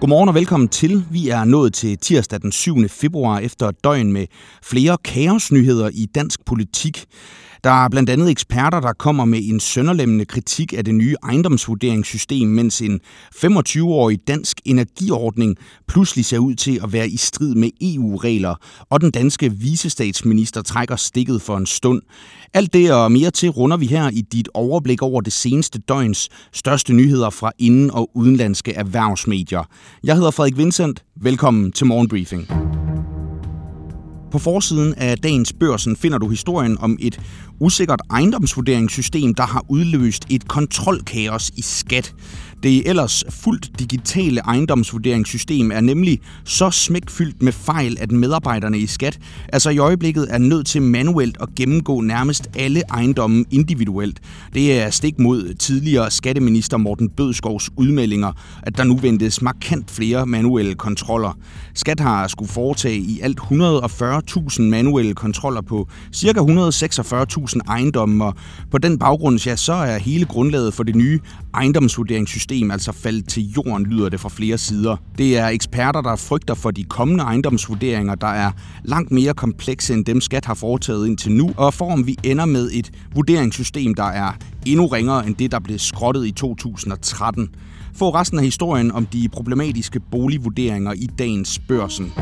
Godmorgen og velkommen til. Vi er nået til tirsdag den 7. februar efter et døgn med flere kaosnyheder i dansk politik. Der er blandt andet eksperter, der kommer med en sønderlemmende kritik af det nye ejendomsvurderingssystem, mens en 25-årig dansk energiordning pludselig ser ud til at være i strid med EU-regler, og den danske visestatsminister trækker stikket for en stund. Alt det og mere til runder vi her i dit overblik over det seneste døgns største nyheder fra inden- og udenlandske erhvervsmedier. Jeg hedder Frederik Vincent. Velkommen til Morgenbriefing. På forsiden af dagens børsen finder du historien om et usikkert ejendomsvurderingssystem, der har udløst et kontrolkaos i skat. Det ellers fuldt digitale ejendomsvurderingssystem er nemlig så smækfyldt med fejl, at medarbejderne i skat altså i øjeblikket er nødt til manuelt at gennemgå nærmest alle ejendomme individuelt. Det er stik mod tidligere skatteminister Morten Bødskovs udmeldinger, at der nu ventes markant flere manuelle kontroller. Skat har skulle foretage i alt 140.000 manuelle kontroller på ca. 146.000 ejendomme, og på den baggrund ja, så er hele grundlaget for det nye ejendomsvurderingssystem altså faldet til jorden, lyder det fra flere sider. Det er eksperter, der frygter for de kommende ejendomsvurderinger, der er langt mere komplekse end dem skat har foretaget indtil nu, og for om vi ender med et vurderingssystem, der er endnu ringere end det, der blev skrottet i 2013. Få resten af historien om de problematiske boligvurderinger i dagens børsen.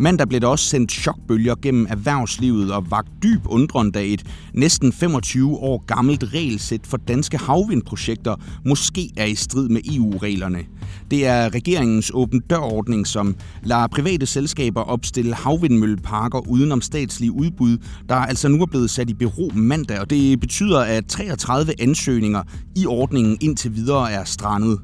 Mandag blev der også sendt chokbølger gennem erhvervslivet og vagt dyb undren, da et næsten 25 år gammelt regelsæt for danske havvindprojekter måske er i strid med EU-reglerne. Det er regeringens åben dørordning, som lader private selskaber opstille havvindmølleparker udenom statslige udbud, der altså nu er blevet sat i bero mandag, og det betyder, at 33 ansøgninger i ordningen indtil videre er strandet.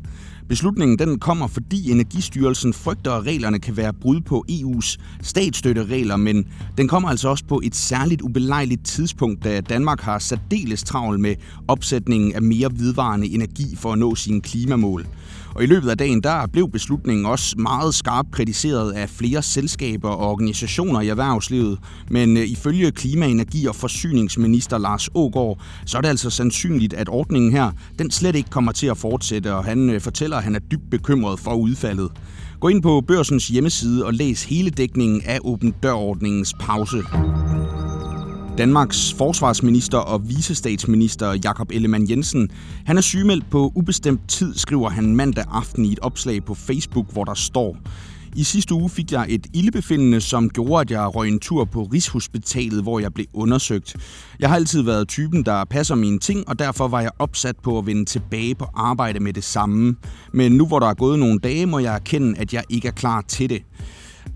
Beslutningen den kommer, fordi Energistyrelsen frygter, at reglerne kan være brud på EU's statsstøtteregler, men den kommer altså også på et særligt ubelejligt tidspunkt, da Danmark har særdeles travlt med opsætningen af mere vedvarende energi for at nå sine klimamål. Og i løbet af dagen, der blev beslutningen også meget skarpt kritiseret af flere selskaber og organisationer i erhvervslivet. Men øh, ifølge klima-, energi- og forsyningsminister Lars Ågård, så er det altså sandsynligt, at ordningen her, den slet ikke kommer til at fortsætte, og han øh, fortæller, at han er dybt bekymret for udfaldet. Gå ind på børsens hjemmeside og læs hele dækningen af åben dørordningens pause. Danmarks forsvarsminister og visestatsminister Jakob Ellemann Jensen, han er sygemeldt på ubestemt tid, skriver han mandag aften i et opslag på Facebook, hvor der står i sidste uge fik jeg et ildebefindende, som gjorde, at jeg røg en tur på Rigshospitalet, hvor jeg blev undersøgt. Jeg har altid været typen, der passer mine ting, og derfor var jeg opsat på at vende tilbage på arbejde med det samme. Men nu hvor der er gået nogle dage, må jeg erkende, at jeg ikke er klar til det.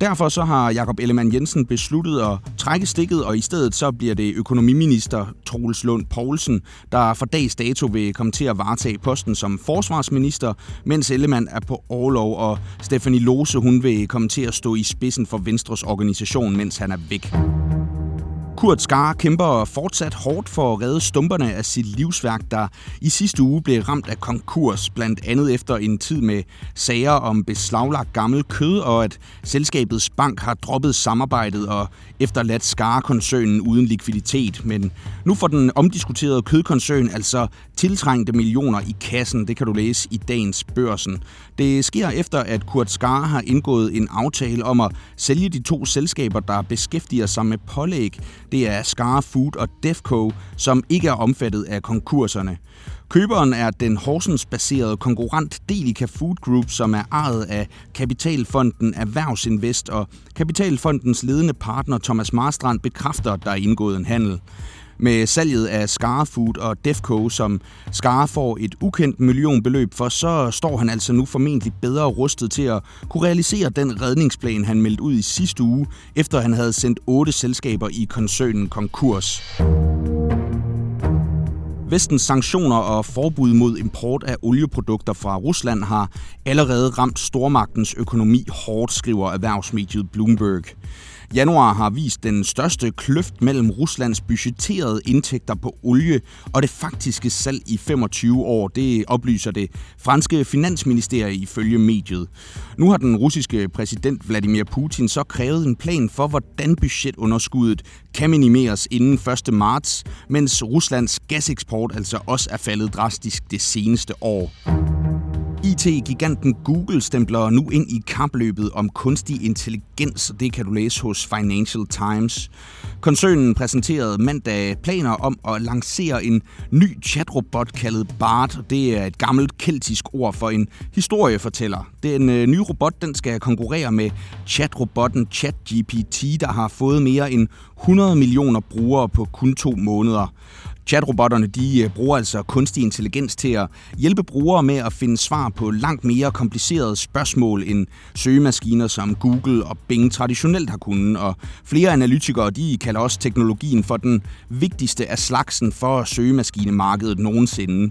Derfor så har Jakob Ellemann Jensen besluttet at trække stikket, og i stedet så bliver det økonomiminister Troels Lund Poulsen, der for dags dato vil komme til at varetage posten som forsvarsminister, mens Ellemann er på overlov, og Stefanie Lose hun vil komme til at stå i spidsen for Venstres organisation, mens han er væk. Kurt Skar kæmper fortsat hårdt for at redde stumperne af sit livsværk, der i sidste uge blev ramt af konkurs, blandt andet efter en tid med sager om beslaglagt gammel kød, og at selskabets bank har droppet samarbejdet og efterladt Skar-koncernen uden likviditet. Men nu får den omdiskuterede kødkoncern altså tiltrængte millioner i kassen. Det kan du læse i dagens børsen. Det sker efter, at Kurt Skar har indgået en aftale om at sælge de to selskaber, der beskæftiger sig med pålæg det er Scar Food og Defco, som ikke er omfattet af konkurserne. Køberen er den Horsens-baserede konkurrent Delica Food Group, som er ejet af Kapitalfonden Erhvervsinvest, og Kapitalfondens ledende partner Thomas Marstrand bekræfter, at der er indgået en handel. Med salget af Scar Food og Defco, som Scar får et ukendt millionbeløb for, så står han altså nu formentlig bedre rustet til at kunne realisere den redningsplan, han meldte ud i sidste uge, efter han havde sendt otte selskaber i koncernen konkurs. Vestens sanktioner og forbud mod import af olieprodukter fra Rusland har allerede ramt stormagtens økonomi hårdt, skriver erhvervsmediet Bloomberg. Januar har vist den største kløft mellem Ruslands budgetterede indtægter på olie og det faktiske salg i 25 år. Det oplyser det franske finansministerie ifølge mediet. Nu har den russiske præsident Vladimir Putin så krævet en plan for, hvordan budgetunderskuddet kan minimeres inden 1. marts, mens Ruslands gaseksport altså også er faldet drastisk det seneste år. IT-giganten Google stempler nu ind i kapløbet om kunstig intelligens, det kan du læse hos Financial Times. Koncernen præsenterede mandag planer om at lancere en ny chatrobot kaldet BART. Det er et gammelt keltisk ord for en historiefortæller. Den øh, nye robot den skal konkurrere med chatrobotten ChatGPT, der har fået mere end 100 millioner brugere på kun to måneder. Chatrobotterne de øh, bruger altså kunstig intelligens til at hjælpe brugere med at finde svar på langt mere komplicerede spørgsmål end søgemaskiner som Google og Bing traditionelt har kunnet. Og flere analytikere de kalder også teknologien for den vigtigste af slagsen for søgemaskinemarkedet nogensinde.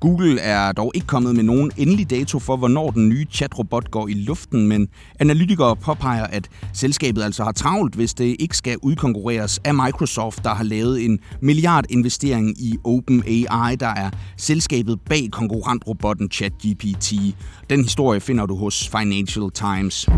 Google er dog ikke kommet med nogen endelig dato for, hvornår den nye chatrobot går i luften, men analytikere påpeger, at selskabet altså har travlt, hvis det ikke skal udkonkurreres af Microsoft, der har lavet en milliardinvestering i OpenAI, der er selskabet bag konkurrentrobotten ChatGPT. Den historie finder du hos Financial Times.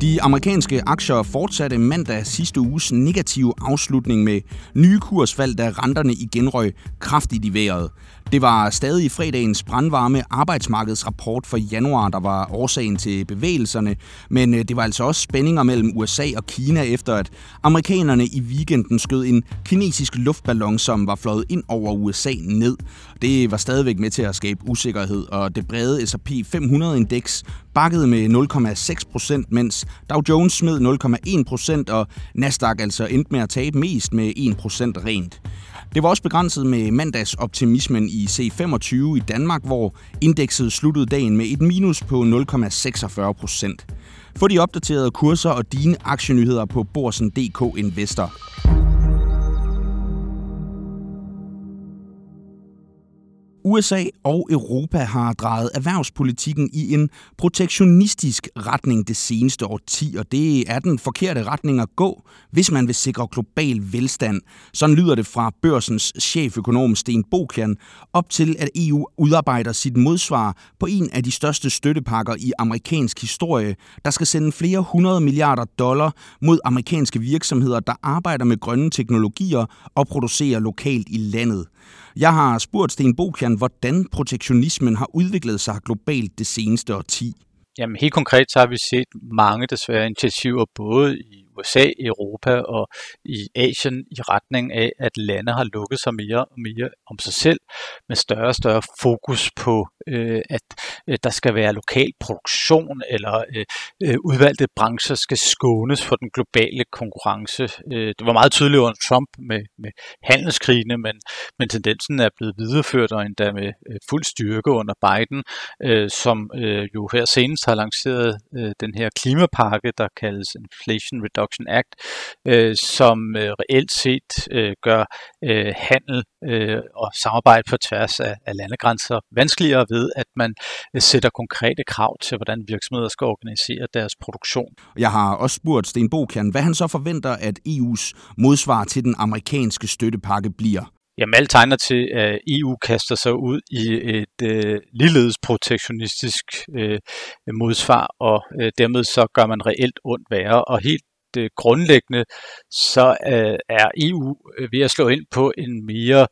De amerikanske aktier fortsatte mandag sidste uges negative afslutning med nye kursfald, da renterne igen røg kraftigt i vejret. Det var stadig fredagens brandvarme arbejdsmarkedsrapport for januar, der var årsagen til bevægelserne, men øh, det var altså også spændinger mellem USA og Kina efter, at amerikanerne i weekenden skød en kinesisk luftballon, som var fløjet ind over USA ned. Det var stadigvæk med til at skabe usikkerhed, og det brede S&P 500-indeks bakkede med 0,6 procent, mens Dow Jones smed 0,1 procent, og Nasdaq altså endte med at tabe mest med 1 procent rent. Det var også begrænset med mandagsoptimismen i C25 i Danmark, hvor indekset sluttede dagen med et minus på 0,46 procent. Få de opdaterede kurser og dine aktienyheder på Borsen.dk Investor. USA og Europa har drejet erhvervspolitikken i en protektionistisk retning det seneste årti, og det er den forkerte retning at gå, hvis man vil sikre global velstand. Sådan lyder det fra børsens cheføkonom Sten Bokian, op til at EU udarbejder sit modsvar på en af de største støttepakker i amerikansk historie, der skal sende flere hundrede milliarder dollar mod amerikanske virksomheder, der arbejder med grønne teknologier og producerer lokalt i landet. Jeg har spurgt Sten Bokian, hvordan protektionismen har udviklet sig globalt det seneste årti. Jamen helt konkret så har vi set mange desværre initiativer både i USA, Europa og i Asien i retning af, at lande har lukket sig mere og mere om sig selv med større og større fokus på, øh, at øh, der skal være lokal produktion eller øh, øh, udvalgte brancher skal skånes for den globale konkurrence. Øh, det var meget tydeligt under Trump med, med handelskrigene, men, men tendensen er blevet videreført og endda med øh, fuld styrke under Biden, øh, som øh, jo her senest har lanceret øh, den her klimapakke, der kaldes Inflation Reduction Reduction Act, øh, som øh, reelt set øh, gør øh, handel øh, og samarbejde på tværs af, af landegrænser vanskeligere ved, at man øh, sætter konkrete krav til, hvordan virksomheder skal organisere deres produktion. Jeg har også spurgt Sten Bokian, hvad han så forventer, at EU's modsvar til den amerikanske støttepakke bliver. Jamen alt tegner til, at EU kaster sig ud i et øh, ligeledes protektionistisk øh, modsvar, og øh, dermed så gør man reelt ondt værre. Og helt øh, grundlæggende, så øh, er EU øh, ved at slå ind på en mere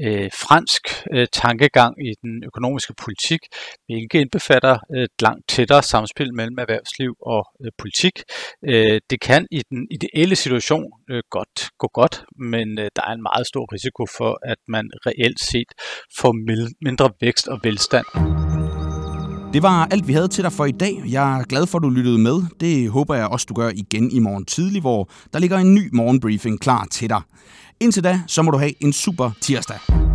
øh, fransk øh, tankegang i den økonomiske politik, hvilket indbefatter øh, et langt tættere samspil mellem erhvervsliv og øh, politik. Øh, det kan i den ideelle situation øh, godt gå godt, men øh, der er en meget stor risiko for, at man reelt set får mindre vækst og velstand. Det var alt, vi havde til dig for i dag. Jeg er glad for, at du lyttede med. Det håber jeg også, du gør igen i morgen tidlig, hvor der ligger en ny morgenbriefing klar til dig. Indtil da, så må du have en super tirsdag.